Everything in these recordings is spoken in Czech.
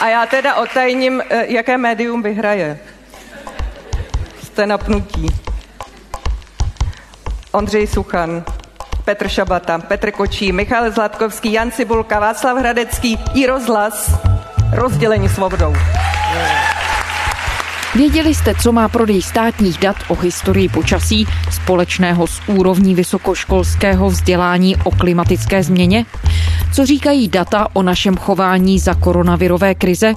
A já teda otajním, eh, jaké médium vyhraje. Jste napnutí. Ondřej Suchan, Petr Šabata, Petr Kočí, Michal Zlatkovský, Jan Cibulka, Václav Hradecký i rozhlas rozdělení svobodou. Věděli jste, co má prodej státních dat o historii počasí společného s úrovní vysokoškolského vzdělání o klimatické změně? Co říkají data o našem chování za koronavirové krize?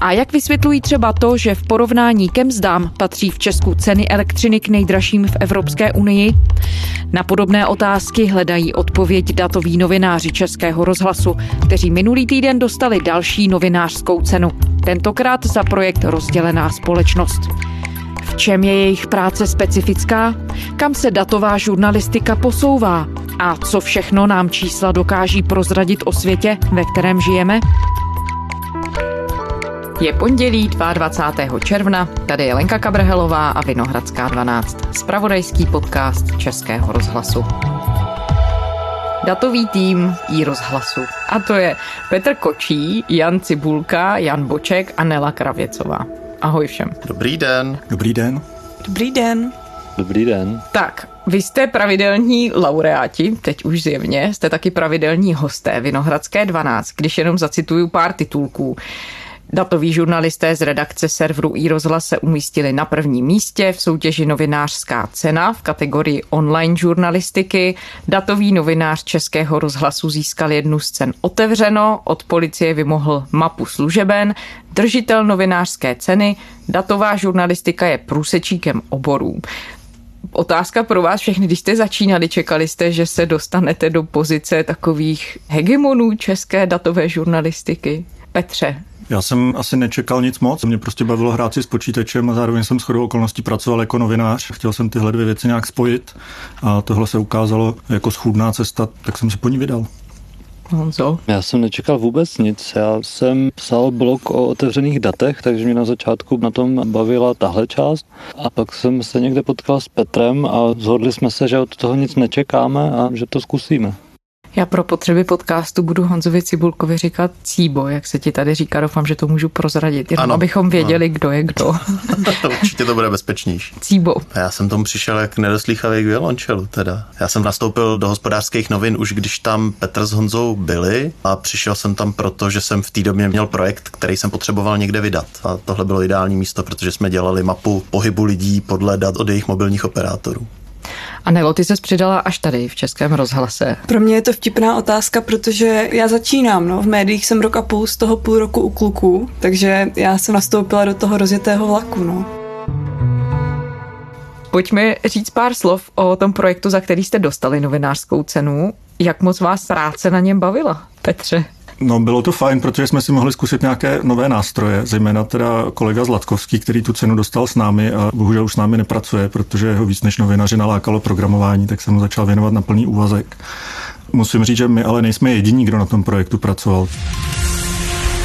A jak vysvětlují třeba to, že v porovnání ke mzdám patří v Česku ceny elektřiny k nejdražším v Evropské unii? Na podobné otázky hledají odpověď datoví novináři Českého rozhlasu, kteří minulý týden dostali další novinářskou cenu. Tentokrát za projekt Rozdělená společnost. V čem je jejich práce specifická? Kam se datová žurnalistika posouvá? A co všechno nám čísla dokáží prozradit o světě, ve kterém žijeme? Je pondělí 22. června, tady je Lenka Kabrhelová a Vinohradská 12, spravodajský podcast Českého rozhlasu. Datový tým i rozhlasu. A to je Petr Kočí, Jan Cibulka, Jan Boček a Nela Kravěcová. Ahoj všem. Dobrý den. Dobrý den. Dobrý den. Dobrý den. Tak, vy jste pravidelní laureáti, teď už zjevně, jste taky pravidelní hosté Vinohradské 12, když jenom zacituju pár titulků. Datoví žurnalisté z redakce serveru i rozhlas se umístili na prvním místě v soutěži Novinářská cena v kategorii online žurnalistiky. Datový novinář Českého rozhlasu získal jednu z cen otevřeno, od policie vymohl mapu služeben, držitel novinářské ceny, datová žurnalistika je průsečíkem oborů. Otázka pro vás všechny, když jste začínali, čekali jste, že se dostanete do pozice takových hegemonů české datové žurnalistiky? Petře, já jsem asi nečekal nic moc. Mě prostě bavilo hrát si s počítačem a zároveň jsem shodou okolností pracoval jako novinář. Chtěl jsem tyhle dvě věci nějak spojit a tohle se ukázalo jako schůdná cesta, tak jsem se po ní vydal. Honzo? Já jsem nečekal vůbec nic. Já jsem psal blog o otevřených datech, takže mě na začátku na tom bavila tahle část. A pak jsem se někde potkal s Petrem a zhodli jsme se, že od toho nic nečekáme a že to zkusíme. Já pro potřeby podcastu budu Honzovi Cibulkovi říkat Cíbo, jak se ti tady říká, doufám, že to můžu prozradit, jenom ano, abychom věděli, ano. kdo je kdo. Určitě to bude bezpečnější. Cíbo. A já jsem tomu přišel jak nedoslýchavý k violončelu teda. Já jsem nastoupil do hospodářských novin už když tam Petr s Honzou byli a přišel jsem tam proto, že jsem v té době měl projekt, který jsem potřeboval někde vydat. A tohle bylo ideální místo, protože jsme dělali mapu pohybu lidí podle dat od jejich mobilních operátorů. A Nelo, ty se přidala až tady v Českém rozhlase. Pro mě je to vtipná otázka, protože já začínám, no, v médiích jsem rok a půl, z toho půl roku u kluků, takže já jsem nastoupila do toho rozjetého vlaku, no. Pojďme říct pár slov o tom projektu, za který jste dostali novinářskou cenu. Jak moc vás práce na něm bavila, Petře? No bylo to fajn, protože jsme si mohli zkusit nějaké nové nástroje, zejména teda kolega Zlatkovský, který tu cenu dostal s námi a bohužel už s námi nepracuje, protože ho víc než novinaři nalákalo programování, tak jsem mu začal věnovat na plný úvazek. Musím říct, že my ale nejsme jediní, kdo na tom projektu pracoval.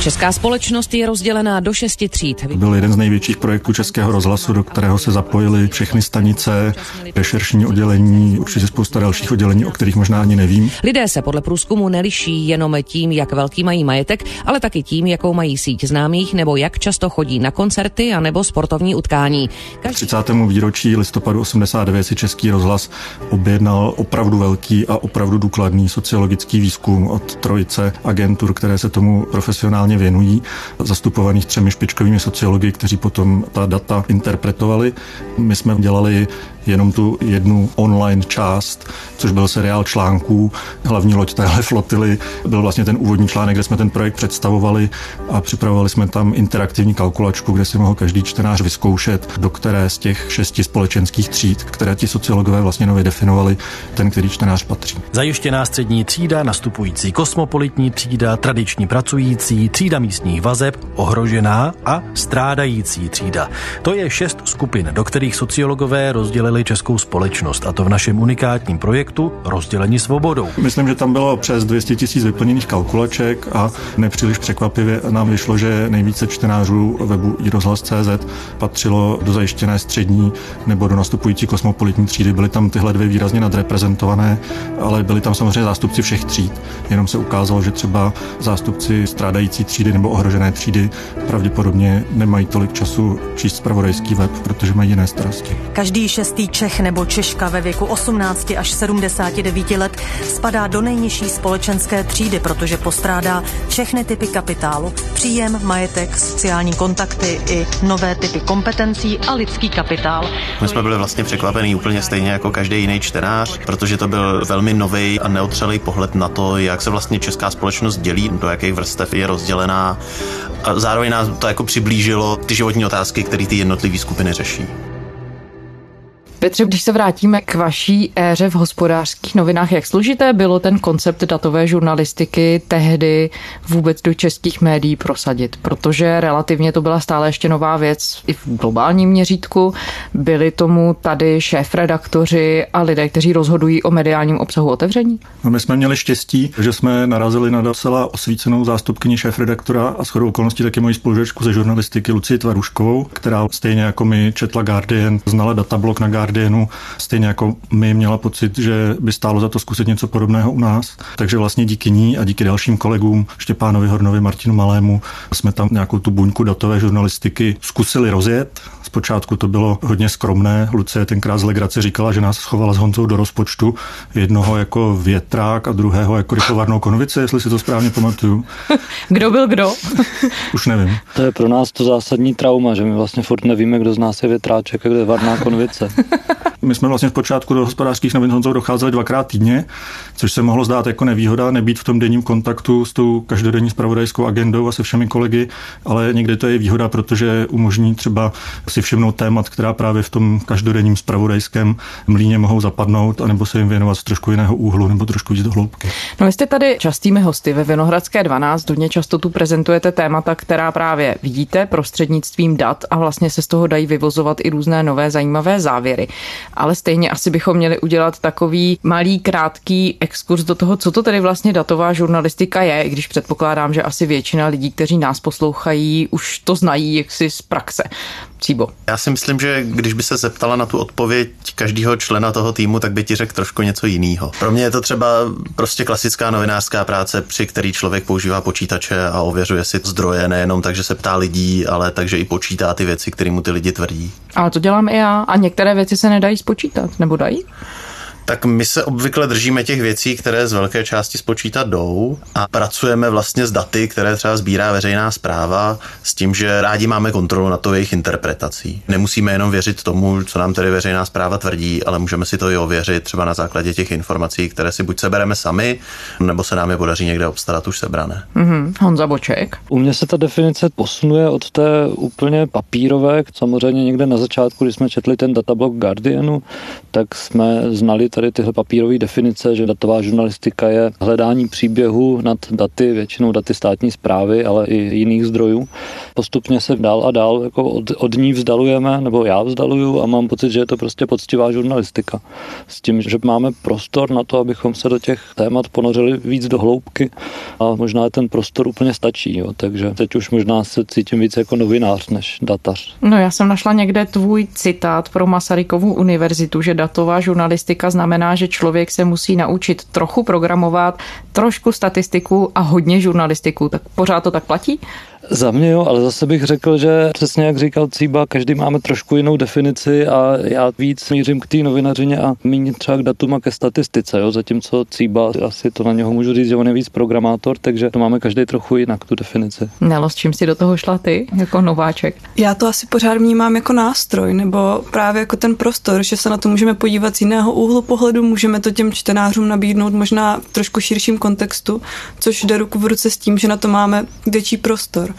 Česká společnost je rozdělená do šesti tříd. To byl jeden z největších projektů Českého rozhlasu, do kterého se zapojili všechny stanice, rešeršní oddělení, určitě spousta dalších oddělení, o kterých možná ani nevím. Lidé se podle průzkumu neliší jenom tím, jak velký mají majetek, ale taky tím, jakou mají síť známých nebo jak často chodí na koncerty a nebo sportovní utkání. Každý... 30. výročí listopadu 89 si Český rozhlas objednal opravdu velký a opravdu důkladný sociologický výzkum od trojice agentur, které se tomu profesionálně intenzivně věnují, zastupovaných třemi špičkovými sociology, kteří potom ta data interpretovali. My jsme dělali jenom tu jednu online část, což byl seriál článků. Hlavní loď téhle flotily byl vlastně ten úvodní článek, kde jsme ten projekt představovali a připravovali jsme tam interaktivní kalkulačku, kde si mohl každý čtenář vyzkoušet, do které z těch šesti společenských tříd, které ti sociologové vlastně nově definovali, ten, který čtenář patří. Zajištěná střední třída, nastupující kosmopolitní třída, tradiční pracující, třída místních vazeb, ohrožená a strádající třída. To je šest skupin, do kterých sociologové rozdělili českou společnost, a to v našem unikátním projektu Rozdělení svobodou. Myslím, že tam bylo přes 200 tisíc vyplněných kalkulaček a nepříliš překvapivě nám vyšlo, že nejvíce čtenářů webu iRozhlas.cz patřilo do zajištěné střední nebo do nastupující kosmopolitní třídy. Byly tam tyhle dvě výrazně nadreprezentované, ale byli tam samozřejmě zástupci všech tříd. Jenom se ukázalo, že třeba zástupci strádající nebo ohrožené třídy pravděpodobně nemají tolik času číst spravodajský web, protože mají jiné starosti. Každý šestý Čech nebo Češka ve věku 18 až 79 let spadá do nejnižší společenské třídy, protože postrádá všechny typy kapitálu, příjem, majetek, sociální kontakty i nové typy kompetencí a lidský kapitál. My jsme byli vlastně překvapení úplně stejně jako každý jiný čtenář, protože to byl velmi nový a neotřelý pohled na to, jak se vlastně česká společnost dělí, do jakých vrstev je rozdělená. A zároveň nás to jako přiblížilo ty životní otázky, které ty jednotlivé skupiny řeší. Petře, když se vrátíme k vaší éře v hospodářských novinách, jak složité bylo ten koncept datové žurnalistiky tehdy vůbec do českých médií prosadit? Protože relativně to byla stále ještě nová věc i v globálním měřítku. Byli tomu tady šéf-redaktoři a lidé, kteří rozhodují o mediálním obsahu otevření? No my jsme měli štěstí, že jsme narazili na docela osvícenou zástupkyni šéf-redaktora a shodou okolností taky moji spolužečku ze žurnalistiky Lucii Tvaruškovou, která stejně jako my četla Guardian, znala datablok na Guardian Guardianu, stejně jako my měla pocit, že by stálo za to zkusit něco podobného u nás. Takže vlastně díky ní a díky dalším kolegům, Štěpánovi Hornovi, Martinu Malému, jsme tam nějakou tu buňku datové žurnalistiky zkusili rozjet. Zpočátku to bylo hodně skromné. Lucie tenkrát z legrace říkala, že nás schovala s Honzou do rozpočtu. Jednoho jako větrák a druhého jako rychlovarnou konvice, jestli si to správně pamatuju. Kdo byl kdo? Už nevím. To je pro nás to zásadní trauma, že my vlastně furt nevíme, kdo z nás je větráček a kdo je varná konvice. My jsme vlastně v počátku do hospodářských novin Honzou docházeli dvakrát týdně, což se mohlo zdát jako nevýhoda, nebýt v tom denním kontaktu s tou každodenní spravodajskou agendou a se všemi kolegy, ale někdy to je výhoda, protože umožní třeba si všimnout témat, která právě v tom každodenním spravodajském mlíně mohou zapadnout, anebo se jim věnovat z trošku jiného úhlu nebo trošku víc do hloubky. No, vy jste tady častými hosty ve Vinohradské 12, hodně často tu prezentujete témata, která právě vidíte prostřednictvím dat a vlastně se z toho dají vyvozovat i různé nové zajímavé závěry ale stejně asi bychom měli udělat takový malý, krátký exkurs do toho, co to tedy vlastně datová žurnalistika je, i když předpokládám, že asi většina lidí, kteří nás poslouchají, už to znají jaksi z praxe. Cíbo. Já si myslím, že když by se zeptala na tu odpověď každého člena toho týmu, tak by ti řekl trošku něco jiného. Pro mě je to třeba prostě klasická novinářská práce, při který člověk používá počítače a ověřuje si zdroje nejenom tak, že se ptá lidí, ale takže i počítá ty věci, které mu ty lidi tvrdí. Ale to dělám i já a některé věci se nedají spočítat, nebo dají? Tak my se obvykle držíme těch věcí, které z velké části spočítat jdou a pracujeme vlastně s daty, které třeba sbírá veřejná zpráva s tím, že rádi máme kontrolu na to jejich interpretací. Nemusíme jenom věřit tomu, co nám tedy veřejná zpráva tvrdí, ale můžeme si to i ověřit třeba na základě těch informací, které si buď sebereme sami, nebo se nám je podaří někde obstarat už sebrané. Mm-hmm. Honza Boček. U mě se ta definice posunuje od té úplně papírové, samozřejmě někde na začátku, když jsme četli ten datablok Guardianu, tak jsme znali tady tyhle papírové definice, že datová žurnalistika je hledání příběhu nad daty, většinou daty státní zprávy, ale i jiných zdrojů. Postupně se dál a dál jako od, od ní vzdalujeme, nebo já vzdaluju a mám pocit, že je to prostě poctivá žurnalistika. S tím, že máme prostor na to, abychom se do těch témat ponořili víc do hloubky a možná ten prostor úplně stačí. Jo. Takže teď už možná se cítím víc jako novinář než datař. No já jsem našla někde tvůj citát pro Masarykovu univerzitu, že datová žurnalistika znamená, že člověk se musí naučit trochu programovat, trošku statistiku a hodně žurnalistiku. Tak pořád to tak platí? Za mě jo, ale zase bych řekl, že přesně jak říkal Cíba, každý máme trošku jinou definici a já víc mířím k té novinařině a méně třeba k datům a ke statistice, jo? zatímco Cíba, asi to na něho můžu říct, že on je víc programátor, takže to máme každý trochu jinak, tu definici. Nelo, s čím si do toho šla ty, jako nováček? Já to asi pořád vnímám jako nástroj, nebo právě jako ten prostor, že se na to můžeme podívat z jiného úhlu pohledu, můžeme to těm čtenářům nabídnout možná v trošku širším kontextu, což jde ruku v ruce s tím, že na to máme větší prostor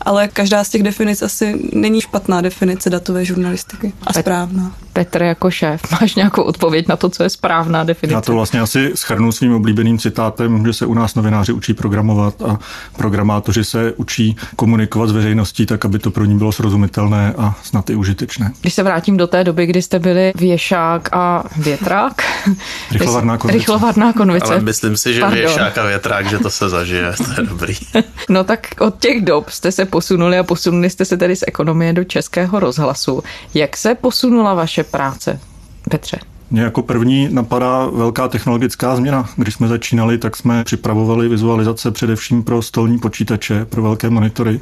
ale každá z těch definic asi není špatná definice datové žurnalistiky a správná. Petr jako šéf, máš nějakou odpověď na to, co je správná definice? Já to vlastně asi schrnu svým oblíbeným citátem, že se u nás novináři učí programovat a programátoři se učí komunikovat s veřejností tak, aby to pro ní bylo srozumitelné a snad i užitečné. Když se vrátím do té doby, kdy jste byli věšák a větrák. Rychlovarná konvice. Rychlovarná konvice. Ale myslím si, že Pardon. věšák a větrák, že to se zažije, to je dobrý. no tak od těch dob jste se posunuli a posunuli jste se tedy z ekonomie do českého rozhlasu. Jak se posunula vaše práce, Petře? Mě jako první napadá velká technologická změna. Když jsme začínali, tak jsme připravovali vizualizace především pro stolní počítače, pro velké monitory.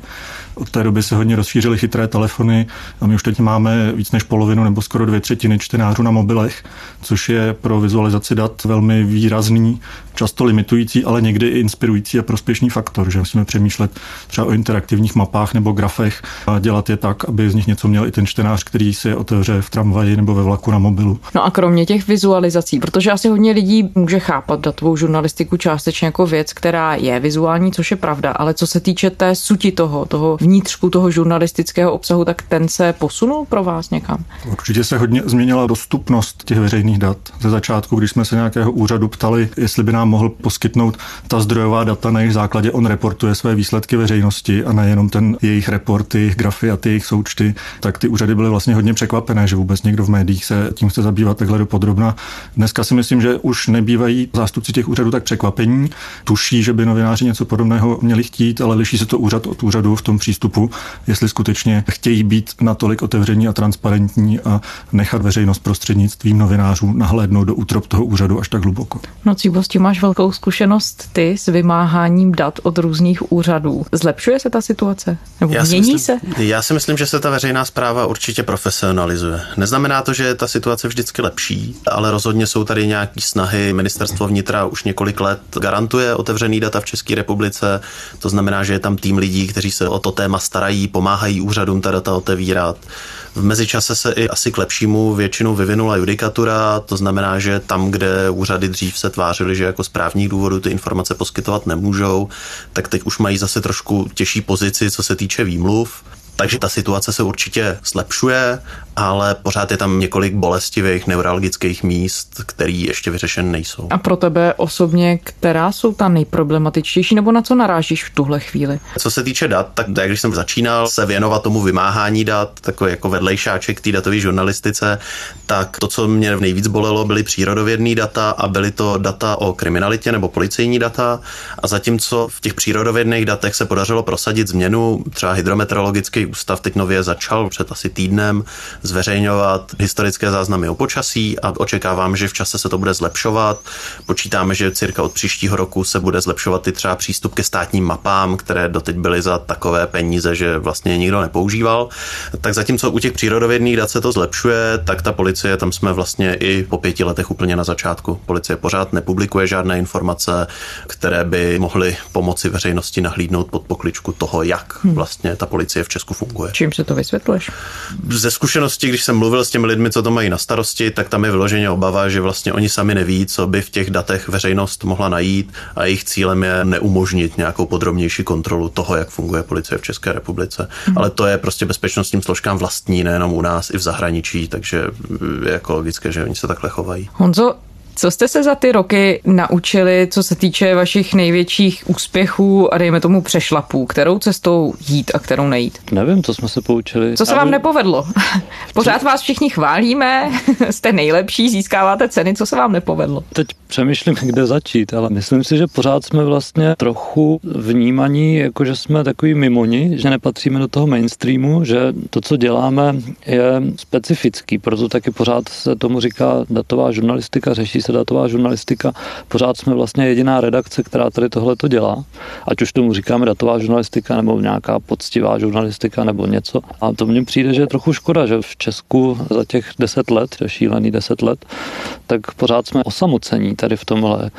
Od té doby se hodně rozšířily chytré telefony a my už teď máme víc než polovinu nebo skoro dvě třetiny čtenářů na mobilech, což je pro vizualizaci dat velmi výrazný, často limitující, ale někdy i inspirující a prospěšný faktor, že musíme přemýšlet třeba o interaktivních mapách nebo grafech a dělat je tak, aby z nich něco měl i ten čtenář, který si je otevře v tramvaji nebo ve vlaku na mobilu. No a kromě těch vizualizací, protože asi hodně lidí může chápat datovou žurnalistiku částečně jako věc, která je vizuální, což je pravda, ale co se týče té suti toho, toho vnitřku toho žurnalistického obsahu, tak ten se posunul pro vás někam? Určitě se hodně změnila dostupnost těch veřejných dat. Ze začátku, když jsme se nějakého úřadu ptali, jestli by nám mohl poskytnout ta zdrojová data, na jejich základě on reportuje své výsledky veřejnosti a nejenom ten jejich report, jejich grafy a ty jejich součty, tak ty úřady byly vlastně hodně překvapené, že vůbec někdo v médiích se tím chce zabývat takhle dopodrobna. Dneska si myslím, že už nebývají zástupci těch úřadů tak překvapení, tuší, že by novináři něco podobného měli chtít, ale liší se to úřad od úřadu v tom přístupu jestli skutečně chtějí být natolik otevření a transparentní a nechat veřejnost prostřednictvím novinářů nahlédnout do útrop toho úřadu až tak hluboko. No Cíbosti, máš velkou zkušenost ty s vymáháním dat od různých úřadů. Zlepšuje se ta situace? Nebo já mění myslím, se? Já si myslím, že se ta veřejná zpráva určitě profesionalizuje. Neznamená to, že je ta situace vždycky lepší, ale rozhodně jsou tady nějaké snahy. Ministerstvo vnitra už několik let garantuje otevřený data v České republice. To znamená, že je tam tým lidí, kteří se o to téma starají, pomáhají úřadům ta data otevírat. V mezičase se i asi k lepšímu většinou vyvinula judikatura, to znamená, že tam, kde úřady dřív se tvářily, že jako správních důvodů ty informace poskytovat nemůžou, tak teď už mají zase trošku těžší pozici, co se týče výmluv. Takže ta situace se určitě zlepšuje, ale pořád je tam několik bolestivých neuralgických míst, které ještě vyřešen nejsou. A pro tebe osobně, která jsou ta nejproblematičtější, nebo na co narážíš v tuhle chvíli? Co se týče dat, tak když jsem začínal se věnovat tomu vymáhání dat, takový jako vedlejšáček té datové žurnalistice, tak to, co mě nejvíc bolelo, byly přírodovědné data a byly to data o kriminalitě nebo policejní data. A zatímco v těch přírodovědných datech se podařilo prosadit změnu, třeba hydrometeorologický ústav teď nově začal před asi týdnem zveřejňovat historické záznamy o počasí a očekávám, že v čase se to bude zlepšovat. Počítáme, že cirka od příštího roku se bude zlepšovat i třeba přístup ke státním mapám, které doteď byly za takové peníze, že vlastně nikdo nepoužíval. Tak zatímco u těch přírodovědných dat se to zlepšuje, tak ta policie, tam jsme vlastně i po pěti letech úplně na začátku. Policie pořád nepublikuje žádné informace, které by mohly pomoci veřejnosti nahlídnout pod pokličku toho, jak hmm. vlastně ta policie v Česku funguje. Čím se to vysvětluješ? Ze zkušenosti, když jsem mluvil s těmi lidmi, co to mají na starosti, tak tam je vyloženě obava, že vlastně oni sami neví, co by v těch datech veřejnost mohla najít a jejich cílem je neumožnit nějakou podrobnější kontrolu toho, jak funguje policie v České republice. Hmm. Ale to je prostě bezpečnostním složkám vlastní, nejenom u nás, i v zahraničí, takže je jako logické, že oni se takhle chovají. Honzo, co jste se za ty roky naučili, co se týče vašich největších úspěchů a dejme tomu přešlapů? Kterou cestou jít a kterou nejít? Nevím, co jsme se poučili. Co se vám nepovedlo? Pořád vás všichni chválíme, jste nejlepší, získáváte ceny, co se vám nepovedlo? Teď přemýšlím, kde začít, ale myslím si, že pořád jsme vlastně trochu vnímaní, jako že jsme takový mimoni, že nepatříme do toho mainstreamu, že to, co děláme, je specifický, proto taky pořád se tomu říká datová žurnalistika, řeší se datová žurnalistika. Pořád jsme vlastně jediná redakce, která tady tohle to dělá. Ať už tomu říkáme datová žurnalistika nebo nějaká poctivá žurnalistika nebo něco. A to mně přijde, že je trochu škoda, že v Česku za těch deset let, šílený deset let, tak pořád jsme osamocení tady v tomhle.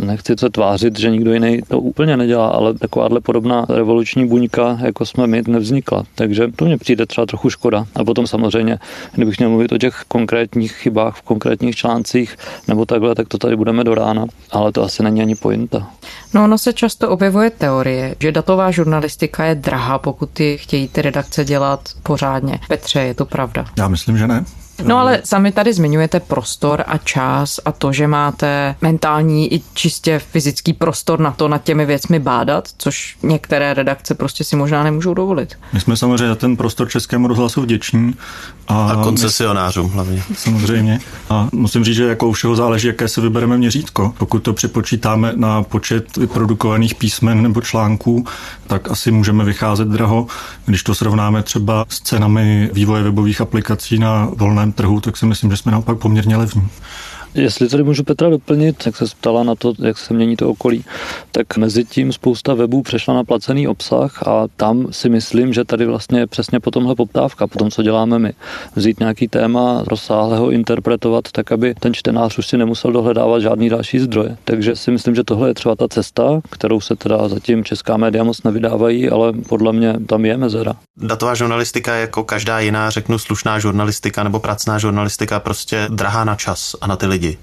Nechci se tvářit, že nikdo jiný to úplně nedělá, ale takováhle podobná revoluční buňka, jako jsme my, nevznikla. Takže to mně přijde třeba trochu škoda. A potom samozřejmě, kdybych měl mluvit o těch konkrétních chybách v konkrétních článcích nebo takhle, tak to tady budeme do rána, ale to asi není ani pointa. No ono se často objevuje teorie, že datová žurnalistika je drahá, pokud ty chtějí ty redakce dělat pořádně. Petře, je to pravda? Já myslím, že ne. No ale sami tady zmiňujete prostor a čas a to, že máte mentální i čistě fyzický prostor na to nad těmi věcmi bádat, což některé redakce prostě si možná nemůžou dovolit. My jsme samozřejmě za ten prostor Českému rozhlasu vděční. A, a koncesionářům hlavně. Samozřejmě. A musím říct, že jako u všeho záleží, jaké si vybereme měřítko. Pokud to přepočítáme na počet vyprodukovaných písmen nebo článků, tak asi můžeme vycházet draho. Když to srovnáme třeba s cenami vývoje webových aplikací na volném trhu, tak si myslím, že jsme naopak poměrně levní. Jestli tady můžu Petra doplnit, jak se ptala na to, jak se mění to okolí, tak mezi tím spousta webů přešla na placený obsah a tam si myslím, že tady vlastně je přesně po tomhle poptávka, po tom, co děláme my. Vzít nějaký téma, rozsáhle ho interpretovat tak, aby ten čtenář už si nemusel dohledávat žádný další zdroje. Takže si myslím, že tohle je třeba ta cesta, kterou se teda zatím česká média moc nevydávají, ale podle mě tam je mezera. Datová žurnalistika je jako každá jiná, řeknu, slušná žurnalistika nebo pracná žurnalistika, prostě drahá na čas a na ty lidi lidi.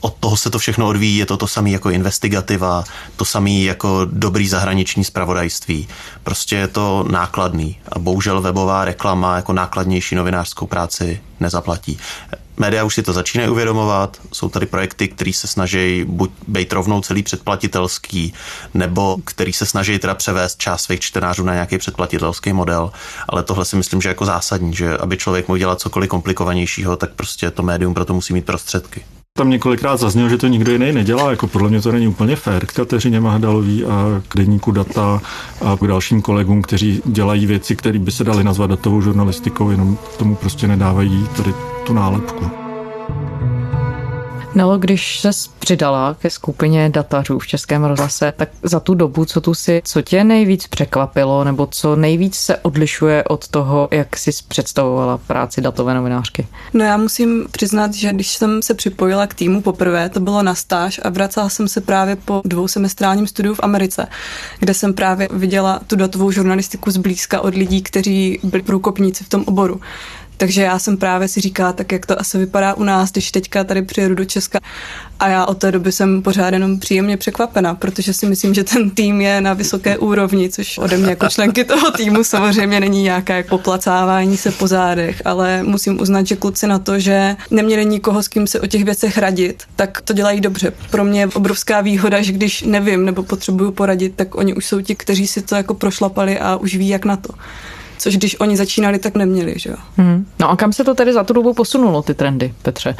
Od toho se to všechno odvíjí, je to to samé jako investigativa, to samé jako dobrý zahraniční spravodajství. Prostě je to nákladný a bohužel webová reklama jako nákladnější novinářskou práci nezaplatí. Média už si to začínají uvědomovat, jsou tady projekty, které se snaží buď být rovnou celý předplatitelský, nebo který se snaží teda převést část svých čtenářů na nějaký předplatitelský model, ale tohle si myslím, že jako zásadní, že aby člověk mohl dělat cokoliv komplikovanějšího, tak prostě to médium proto musí mít prostředky. Tam několikrát zaznělo, že to nikdo jiný nedělá, jako podle mě to není úplně fér k Kateřině Mahdalový a k deníku data a k dalším kolegům, kteří dělají věci, které by se daly nazvat datovou žurnalistikou, jenom tomu prostě nedávají tady tu nálepku. Nelo, když se přidala ke skupině datařů v Českém rozhlase, tak za tu dobu, co tu si, co tě nejvíc překvapilo, nebo co nejvíc se odlišuje od toho, jak jsi představovala práci datové novinářky? No já musím přiznat, že když jsem se připojila k týmu poprvé, to bylo na stáž a vracela jsem se právě po dvousemestrálním studiu v Americe, kde jsem právě viděla tu datovou žurnalistiku zblízka od lidí, kteří byli průkopníci v tom oboru. Takže já jsem právě si říkala, tak jak to asi vypadá u nás, když teďka tady přijedu do Česka. A já od té doby jsem pořád jenom příjemně překvapena, protože si myslím, že ten tým je na vysoké úrovni, což ode mě jako členky toho týmu samozřejmě není nějaké poplacávání se po zádech, ale musím uznat, že kluci na to, že neměli nikoho, s kým se o těch věcech radit, tak to dělají dobře. Pro mě je obrovská výhoda, že když nevím nebo potřebuju poradit, tak oni už jsou ti, kteří si to jako prošlapali a už ví, jak na to což když oni začínali, tak neměli, že jo. Hmm. No a kam se to tedy za tu dobu posunulo, ty trendy, Petře?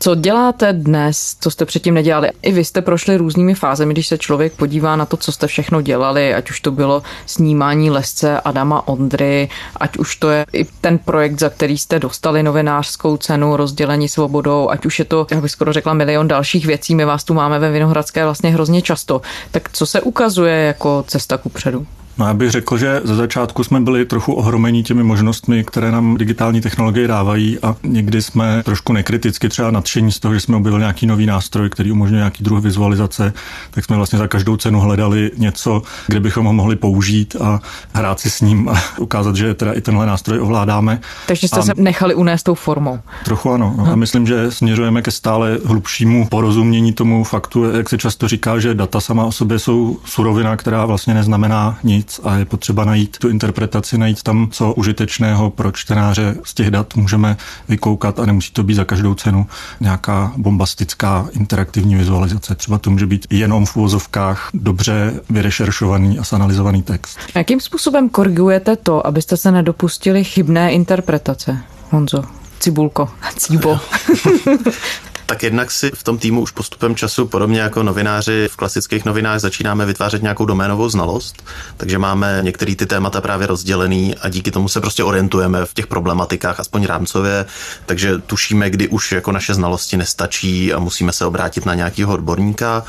Co děláte dnes, co jste předtím nedělali? I vy jste prošli různými fázemi, když se člověk podívá na to, co jste všechno dělali, ať už to bylo snímání lesce Adama Ondry, ať už to je i ten projekt, za který jste dostali novinářskou cenu rozdělení svobodou, ať už je to, jak bych skoro řekla, milion dalších věcí, my vás tu máme ve Vinohradské vlastně hrozně často. Tak co se ukazuje jako cesta ku předu? No já bych řekl, že ze začátku jsme byli trochu ohromení těmi možnostmi, které nám digitální technologie dávají a někdy jsme trošku nekriticky třeba nadšení z toho, že jsme objevili nějaký nový nástroj, který umožňuje nějaký druh vizualizace, tak jsme vlastně za každou cenu hledali něco, kde bychom ho mohli použít a hrát si s ním a ukázat, že teda i tenhle nástroj ovládáme. Takže jste a se nechali unést tou formou. Trochu ano. A myslím, že směřujeme ke stále hlubšímu porozumění tomu faktu, jak se často říká, že data sama o sobě jsou surovina, která vlastně neznamená nic nic a je potřeba najít tu interpretaci, najít tam, co užitečného pro čtenáře z těch dat můžeme vykoukat a nemusí to být za každou cenu nějaká bombastická interaktivní vizualizace. Třeba to může být jenom v úvozovkách dobře vyrešeršovaný a zanalizovaný text. Jakým způsobem korigujete to, abyste se nedopustili chybné interpretace, Honzo? Cibulko, Cibo. tak jednak si v tom týmu už postupem času, podobně jako novináři v klasických novinách, začínáme vytvářet nějakou doménovou znalost, takže máme některé ty témata právě rozdělený a díky tomu se prostě orientujeme v těch problematikách, aspoň rámcově, takže tušíme, kdy už jako naše znalosti nestačí a musíme se obrátit na nějakého odborníka.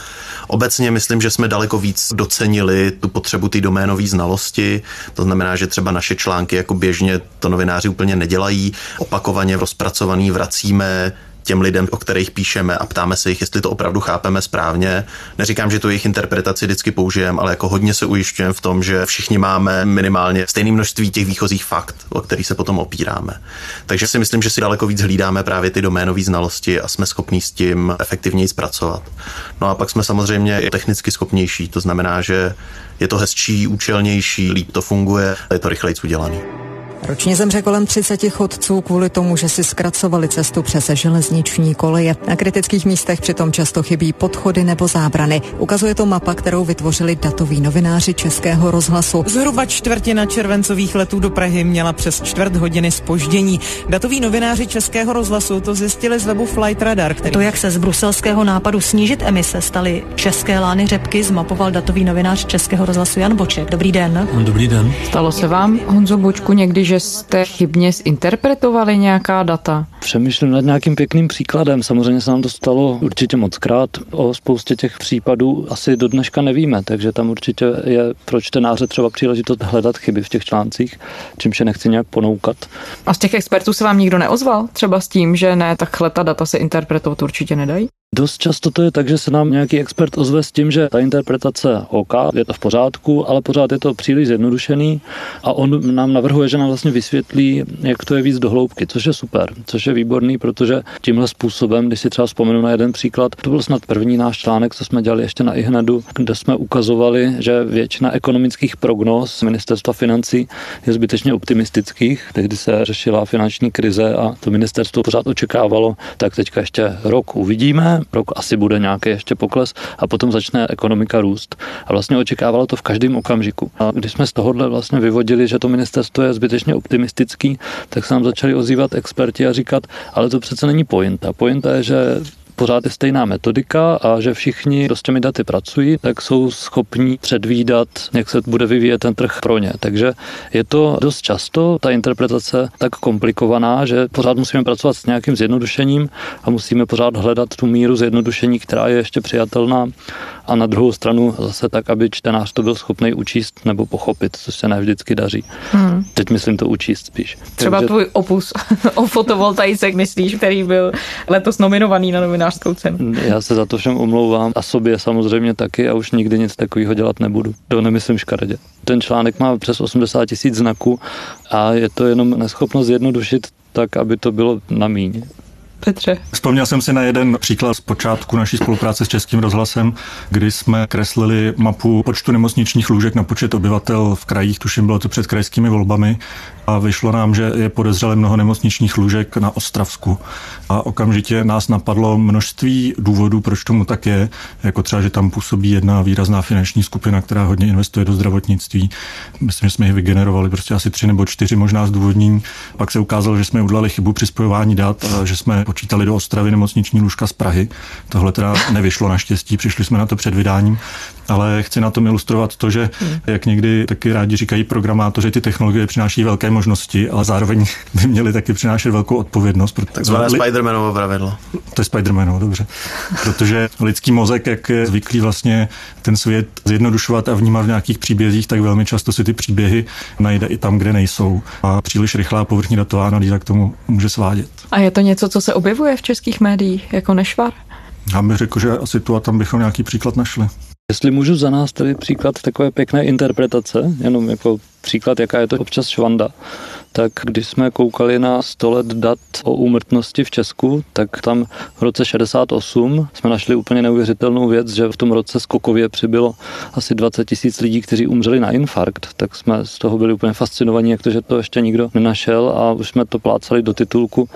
Obecně myslím, že jsme daleko víc docenili tu potřebu té doménové znalosti, to znamená, že třeba naše články jako běžně to novináři úplně nedělají, opakovaně rozpracovaný vracíme těm lidem, o kterých píšeme a ptáme se jich, jestli to opravdu chápeme správně. Neříkám, že tu jejich interpretaci vždycky použijeme, ale jako hodně se ujišťujeme v tom, že všichni máme minimálně stejné množství těch výchozích fakt, o kterých se potom opíráme. Takže si myslím, že si daleko víc hlídáme právě ty doménové znalosti a jsme schopní s tím efektivněji zpracovat. No a pak jsme samozřejmě i technicky schopnější, to znamená, že je to hezčí, účelnější, líp to funguje, je to rychleji udělaný. Ročně zemře kolem 30 chodců kvůli tomu, že si zkracovali cestu přes železniční koleje. Na kritických místech přitom často chybí podchody nebo zábrany. Ukazuje to mapa, kterou vytvořili datoví novináři Českého rozhlasu. Zhruba čtvrtina červencových letů do Prahy měla přes čtvrt hodiny spoždění. Datoví novináři Českého rozhlasu to zjistili z webu Flight Radar. Který... To, jak se z bruselského nápadu snížit emise staly české lány řepky, zmapoval datový novinář Českého rozhlasu Jan Boček. Dobrý den. Dobrý den. Stalo se vám, Honzo Bočku, někdy, že jste chybně zinterpretovali nějaká data? Přemýšlím nad nějakým pěkným příkladem. Samozřejmě se nám to stalo určitě moc krát. O spoustě těch případů asi do dneška nevíme, takže tam určitě je pro čtenáře třeba příležitost hledat chyby v těch článcích, čímž je nechci nějak ponoukat. A z těch expertů se vám nikdo neozval? Třeba s tím, že ne, takhle ta data se interpretovat určitě nedají? Dost často to je tak, že se nám nějaký expert ozve s tím, že ta interpretace OK, je to v pořádku, ale pořád je to příliš zjednodušený a on nám navrhuje, že nám vlastně vysvětlí, jak to je víc do hloubky, což je super, což je výborný, protože tímhle způsobem, když si třeba vzpomenu na jeden příklad, to byl snad první náš článek, co jsme dělali ještě na iHnedu, kde jsme ukazovali, že většina ekonomických prognóz ministerstva financí je zbytečně optimistických. Tehdy se řešila finanční krize a to ministerstvo pořád očekávalo, tak teďka ještě rok uvidíme, rok asi bude nějaký ještě pokles a potom začne ekonomika růst. A vlastně očekávalo to v každém okamžiku. A když jsme z tohohle vlastně vyvodili, že to ministerstvo je zbytečně optimistický, tak se nám začali ozývat experti a říkat, ale to přece není pointa. Pointa je, že pořád je stejná metodika a že všichni, kdo s těmi daty pracují, tak jsou schopní předvídat, jak se bude vyvíjet ten trh pro ně. Takže je to dost často ta interpretace tak komplikovaná, že pořád musíme pracovat s nějakým zjednodušením a musíme pořád hledat tu míru zjednodušení, která je ještě přijatelná a na druhou stranu zase tak, aby čtenář to byl schopný učíst nebo pochopit, což se ne vždycky daří. Hmm. Teď myslím to učíst spíš. Třeba Takže... tvůj opus o fotovoltaice, myslíš, který byl letos nominovaný na novinářskou cenu. Já se za to všem omlouvám a sobě samozřejmě taky a už nikdy nic takového dělat nebudu. To nemyslím škaredě. Ten článek má přes 80 tisíc znaků a je to jenom neschopnost zjednodušit tak, aby to bylo na míň. Petře. Vzpomněl jsem si na jeden příklad z počátku naší spolupráce s Českým rozhlasem, kdy jsme kreslili mapu počtu nemocničních lůžek na počet obyvatel v krajích, tuším bylo to před krajskými volbami a vyšlo nám, že je podezřelé mnoho nemocničních lůžek na Ostravsku. A okamžitě nás napadlo množství důvodů, proč tomu tak je, jako třeba, že tam působí jedna výrazná finanční skupina, která hodně investuje do zdravotnictví. Myslím, že jsme jich vygenerovali prostě asi tři nebo čtyři možná zdůvodnění. Pak se ukázalo, že jsme udělali chybu při spojování dat, že jsme počítali do Ostravy nemocniční lůžka z Prahy. Tohle teda nevyšlo naštěstí, přišli jsme na to před vydáním, ale chci na tom ilustrovat to, že jak někdy taky rádi říkají programátoři, ty technologie přináší velké možnosti, ale zároveň by měly taky přinášet velkou odpovědnost. Takzvané li... Spidermanovo pravidlo. To je Spidermanovo, dobře. Protože lidský mozek, jak je zvyklý vlastně ten svět zjednodušovat a vnímat v nějakých příbězích, tak velmi často si ty příběhy najde i tam, kde nejsou. A příliš rychlá povrchní datová analýza k tomu může svádět. A je to něco, co se objevuje v českých médiích jako nešvar? Já bych řekl, že asi tu a tam bychom nějaký příklad našli. Jestli můžu za nás tady příklad takové pěkné interpretace, jenom jako příklad, jaká je to občas švanda, tak když jsme koukali na 100 let dat o úmrtnosti v Česku, tak tam v roce 68 jsme našli úplně neuvěřitelnou věc, že v tom roce skokově přibylo asi 20 tisíc lidí, kteří umřeli na infarkt, tak jsme z toho byli úplně fascinovaní, jak to, že to ještě nikdo nenašel a už jsme to plácali do titulku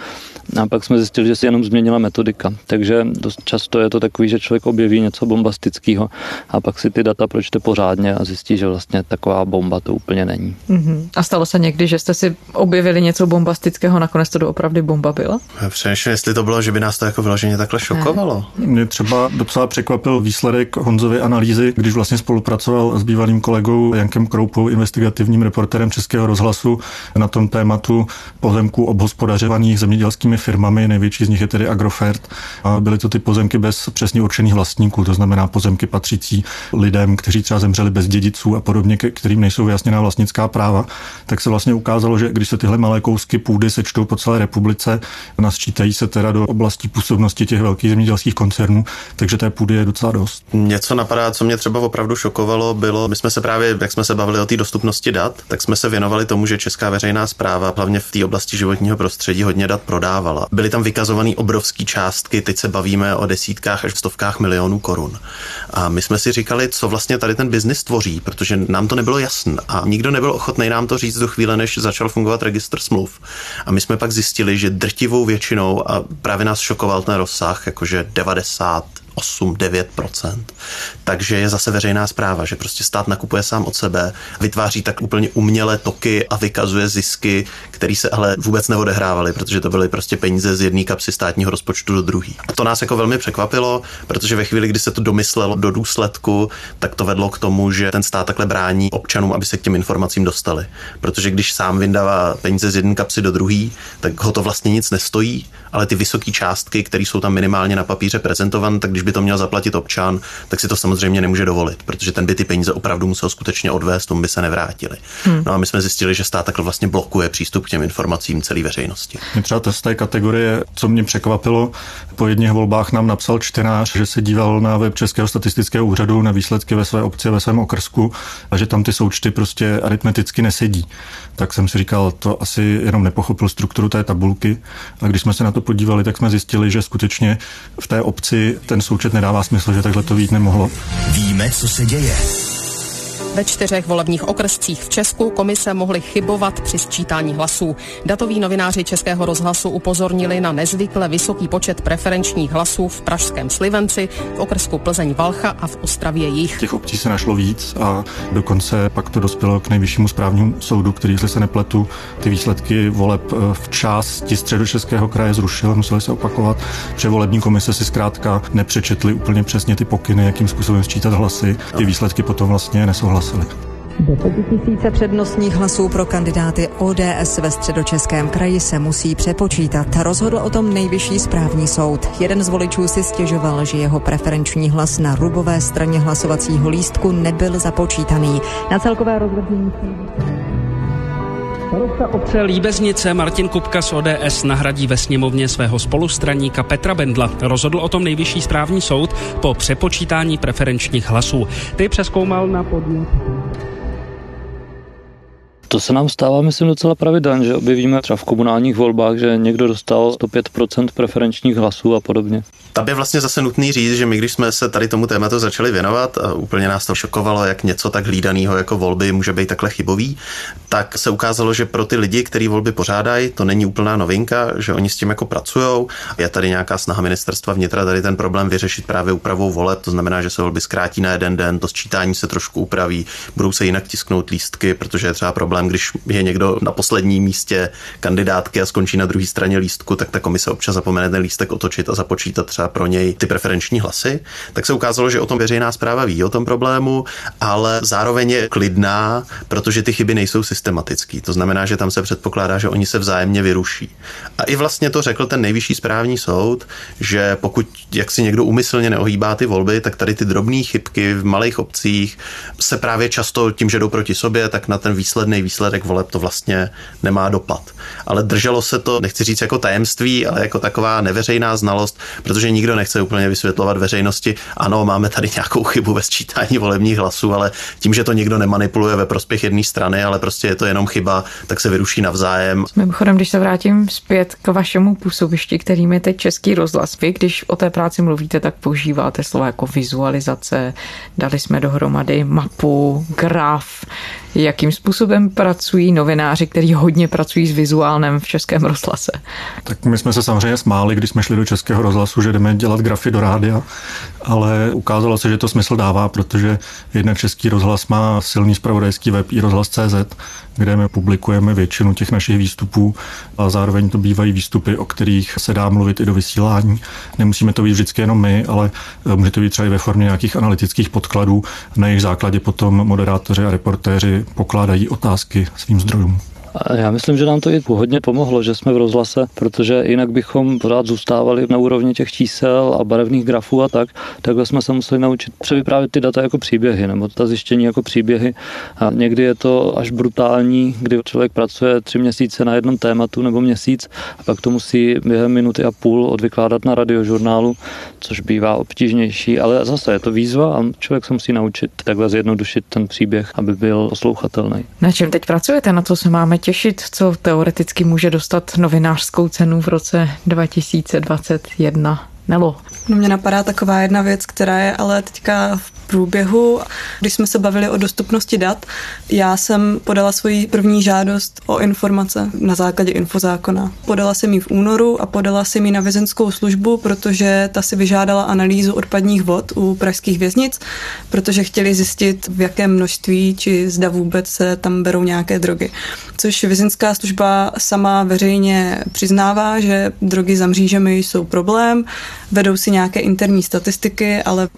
a pak jsme zjistili, že se jenom změnila metodika. Takže dost často je to takový, že člověk objeví něco bombastického a pak si ty data pročte pořádně a zjistí, že vlastně taková bomba to úplně není. Mm-hmm. A stalo se někdy, že jste si objevili něco bombastického, nakonec to doopravdy bomba byla? Přemýšlím, jestli to bylo, že by nás to jako vyloženě takhle šokovalo. Ne. Mě třeba docela překvapil výsledek Honzovy analýzy, když vlastně spolupracoval s bývalým kolegou Jankem Kroupou, investigativním reporterem Českého rozhlasu na tom tématu pozemků obhospodařovaných zemědělskými firmami. Největší z nich je tedy Agrofert. A byly to ty pozemky bez přesně určených vlastníků, to znamená pozemky patřící lidem, kteří třeba zemřeli bez dědiců a podobně, kterým nejsou vyjasněná vlastnická práva. Tak se vlastně ukázalo, že když se tyhle malé kousky půdy sečtou po celé republice, nasčítají se teda do oblastí působnosti těch velkých zemědělských koncernů, takže té půdy je docela dost. Něco napadá, co mě třeba opravdu šokovalo, bylo, my jsme se právě, jak jsme se bavili o té dostupnosti dat, tak jsme se věnovali tomu, že česká veřejná zpráva, hlavně v té oblasti životního prostředí, hodně dat prodávala. Byly tam vykazované obrovské částky, teď se bavíme o desítkách až stovkách milionů korun. A my jsme si říkali, co vlastně tady ten biznis tvoří, protože nám to nebylo jasné a nikdo nebyl ochotný nám to říct do chvíle, než začal fungovat registr smluv. A my jsme pak zjistili, že drtivou většinou, a právě nás šokoval ten rozsah, jakože 90 8-9%. Takže je zase veřejná zpráva, že prostě stát nakupuje sám od sebe, vytváří tak úplně umělé toky a vykazuje zisky, které se ale vůbec neodehrávaly, protože to byly prostě peníze z jedné kapsy státního rozpočtu do druhé. A to nás jako velmi překvapilo, protože ve chvíli, kdy se to domyslelo do důsledku, tak to vedlo k tomu, že ten stát takhle brání občanům, aby se k těm informacím dostali. Protože když sám vydává peníze z jedné kapsy do druhé, tak ho to vlastně nic nestojí, ale ty vysoké částky, které jsou tam minimálně na papíře prezentované, tak když by to měl zaplatit občan, tak si to samozřejmě nemůže dovolit, protože ten by ty peníze opravdu musel skutečně odvést, tomu by se nevrátili. Hmm. No a my jsme zjistili, že stát takhle vlastně blokuje přístup k těm informacím celé veřejnosti. Mě třeba z té kategorie, co mě překvapilo, po jedných volbách nám napsal čtenář, že se díval na web Českého statistického úřadu na výsledky ve své obci, ve svém okrsku a že tam ty součty prostě aritmeticky nesedí. Tak jsem si říkal, to asi jenom nepochopil strukturu té tabulky. A když jsme se na to podívali, tak jsme zjistili, že skutečně v té obci ten součet součet nedává smysl, že takhle to být nemohlo. Víme, co se děje. Ve čtyřech volebních okrscích v Česku komise mohly chybovat při sčítání hlasů. Datoví novináři Českého rozhlasu upozornili na nezvykle vysoký počet preferenčních hlasů v pražském Slivenci, v okrsku Plzeň Valcha a v Ostravě Jich. Těch obcí se našlo víc a dokonce pak to dospělo k nejvyššímu správnímu soudu, který, jestli se nepletu, ty výsledky voleb eh, v části středočeského kraje zrušil, museli se opakovat, že volební komise si zkrátka nepřečetli úplně přesně ty pokyny, jakým způsobem sčítat hlasy. Ty výsledky potom vlastně nesouhlasily souhlasili. tisíce přednostních hlasů pro kandidáty ODS ve středočeském kraji se musí přepočítat. Rozhodl o tom nejvyšší správní soud. Jeden z voličů si stěžoval, že jeho preferenční hlas na rubové straně hlasovacího lístku nebyl započítaný. Na celkové rozhodnutí Starosta obce Líbeznice Martin Kupka z ODS nahradí ve sněmovně svého spolustraníka Petra Bendla. Rozhodl o tom nejvyšší správní soud po přepočítání preferenčních hlasů. Ty přeskoumal na podnět to se nám stává, myslím, docela pravidelně, že objevíme třeba v komunálních volbách, že někdo dostal 105% preferenčních hlasů a podobně. Tam je vlastně zase nutný říct, že my, když jsme se tady tomu tématu začali věnovat, a úplně nás to šokovalo, jak něco tak hlídaného jako volby může být takhle chybový, tak se ukázalo, že pro ty lidi, kteří volby pořádají, to není úplná novinka, že oni s tím jako pracují. Je tady nějaká snaha ministerstva vnitra tady ten problém vyřešit právě úpravou voleb, to znamená, že se volby zkrátí na jeden den, to sčítání se trošku upraví, budou se jinak tisknout lístky, protože je třeba problém, když je někdo na posledním místě kandidátky a skončí na druhé straně lístku, tak ta komise občas zapomene ten lístek otočit a započítat třeba pro něj ty preferenční hlasy. Tak se ukázalo, že o tom veřejná zpráva ví o tom problému, ale zároveň je klidná, protože ty chyby nejsou systematické. To znamená, že tam se předpokládá, že oni se vzájemně vyruší. A i vlastně to řekl ten nejvyšší správní soud, že pokud jak si někdo umyslně neohýbá ty volby, tak tady ty drobné chybky v malých obcích se právě často tím, že jdou proti sobě, tak na ten výsledný výsledek voleb to vlastně nemá dopad. Ale drželo se to, nechci říct jako tajemství, ale jako taková neveřejná znalost, protože nikdo nechce úplně vysvětlovat veřejnosti, ano, máme tady nějakou chybu ve sčítání volebních hlasů, ale tím, že to nikdo nemanipuluje ve prospěch jedné strany, ale prostě je to jenom chyba, tak se vyruší navzájem. Mimochodem, když se vrátím zpět k vašemu působišti, kterým je teď Český rozhlas, vy, když o té práci mluvíte, tak používáte slova jako vizualizace, dali jsme dohromady mapu, graf, jakým způsobem pracují novináři, kteří hodně pracují s vizuálem v Českém rozhlase. Tak my jsme se samozřejmě smáli, když jsme šli do Českého rozhlasu, že jdeme dělat grafy do rádia, ale ukázalo se, že to smysl dává, protože jednak Český rozhlas má silný spravodajský web i rozhlas.cz, kde my publikujeme většinu těch našich výstupů a zároveň to bývají výstupy, o kterých se dá mluvit i do vysílání. Nemusíme to být vždycky jenom my, ale může to být třeba i ve formě nějakých analytických podkladů, na jejich základě potom moderátoři a reportéři pokládají otázky svým zdrojům. Já myslím, že nám to i hodně pomohlo, že jsme v rozhlase, protože jinak bychom pořád zůstávali na úrovni těch čísel a barevných grafů a tak. Takhle jsme se museli naučit převyprávět ty data jako příběhy, nebo ta zjištění jako příběhy. A někdy je to až brutální, kdy člověk pracuje tři měsíce na jednom tématu nebo měsíc a pak to musí během minuty a půl odvykládat na radiožurnálu, což bývá obtížnější, ale zase je to výzva a člověk se musí naučit takhle zjednodušit ten příběh, aby byl poslouchatelný. Na čem teď pracujete? Na to se máme těšit, co teoreticky může dostat novinářskou cenu v roce 2021? Nelo. No mě napadá taková jedna věc, která je ale teďka v průběhu. Když jsme se bavili o dostupnosti dat, já jsem podala svoji první žádost o informace na základě infozákona. Podala jsem ji v únoru a podala jsem ji na vězenskou službu, protože ta si vyžádala analýzu odpadních vod u pražských věznic, protože chtěli zjistit, v jakém množství či zda vůbec se tam berou nějaké drogy. Což vězenská služba sama veřejně přiznává, že drogy za mřížemi jsou problém, vedou si nějaké interní statistiky, ale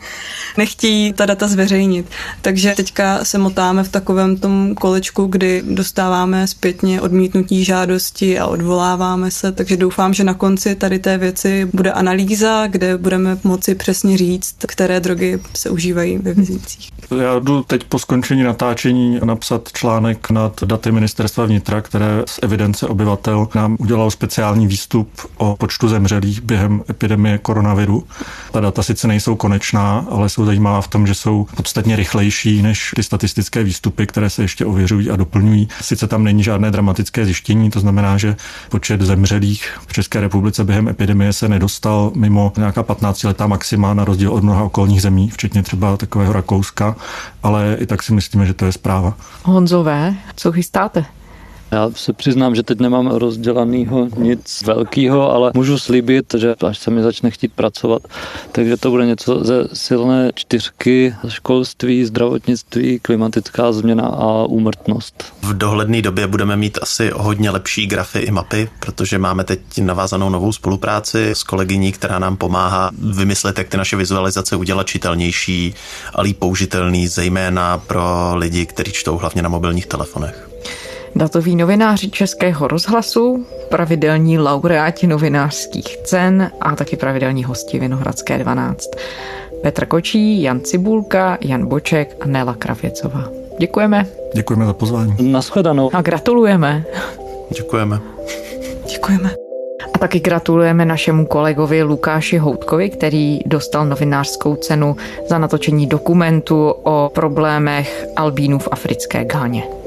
nechtějí ta data zveřejnit. Takže teďka se motáme v takovém tom kolečku, kdy dostáváme zpětně odmítnutí žádosti a odvoláváme se, takže doufám, že na konci tady té věci bude analýza, kde budeme moci přesně říct, které drogy se užívají ve věznicích. Já jdu teď po skončení natáčení napsat článek nad daty ministerstva vnitra, které z evidence obyvatel nám udělalo speciální výstup o počtu zemřelých během epidemie koronaviru. Ta data sice nejsou konečná, ale jsou zajímavá v tom, že jsou podstatně rychlejší než ty statistické výstupy, které se ještě ověřují a doplňují. Sice tam není žádné dramatické zjištění, to znamená, že počet zemřelých v České republice během epidemie se nedostal mimo nějaká 15-letá maxima na rozdíl od mnoha okolních zemí, včetně třeba takového Rakouska, ale i tak si myslíme, že to je zpráva. Honzové, co chystáte? Já se přiznám, že teď nemám rozdělanýho nic velkého, ale můžu slíbit, že až se mi začne chtít pracovat, takže to bude něco ze silné čtyřky, školství, zdravotnictví, klimatická změna a úmrtnost. V dohledné době budeme mít asi hodně lepší grafy i mapy, protože máme teď navázanou novou spolupráci s kolegyní, která nám pomáhá vymyslet, jak ty naše vizualizace udělat čitelnější a líp použitelný, zejména pro lidi, kteří čtou hlavně na mobilních telefonech datoví novináři Českého rozhlasu, pravidelní laureáti novinářských cen a taky pravidelní hosti Vinohradské 12. Petr Kočí, Jan Cibulka, Jan Boček a Nela Kravěcová. Děkujeme. Děkujeme za pozvání. Naschledanou. A gratulujeme. Děkujeme. Děkujeme. A taky gratulujeme našemu kolegovi Lukáši Houtkovi, který dostal novinářskou cenu za natočení dokumentu o problémech albínů v africké Gáně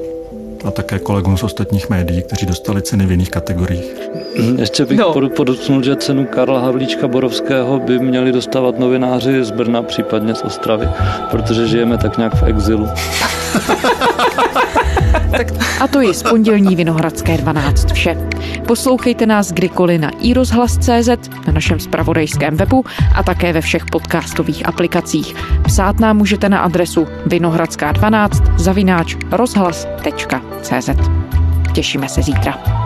a také kolegům z ostatních médií, kteří dostali ceny v jiných kategoriích. Mm, ještě bych no. podotknul, že cenu Karla Havlíčka Borovského by měli dostávat novináři z Brna, případně z Ostravy, protože žijeme tak nějak v exilu. A to je z pondělní Vinohradské 12 vše. Poslouchejte nás kdykoliv na iRozhlas.cz, na našem spravodajském webu a také ve všech podcastových aplikacích. Psát nám můžete na adresu vinohradská12 zavináč rozhlas.cz. Těšíme se zítra.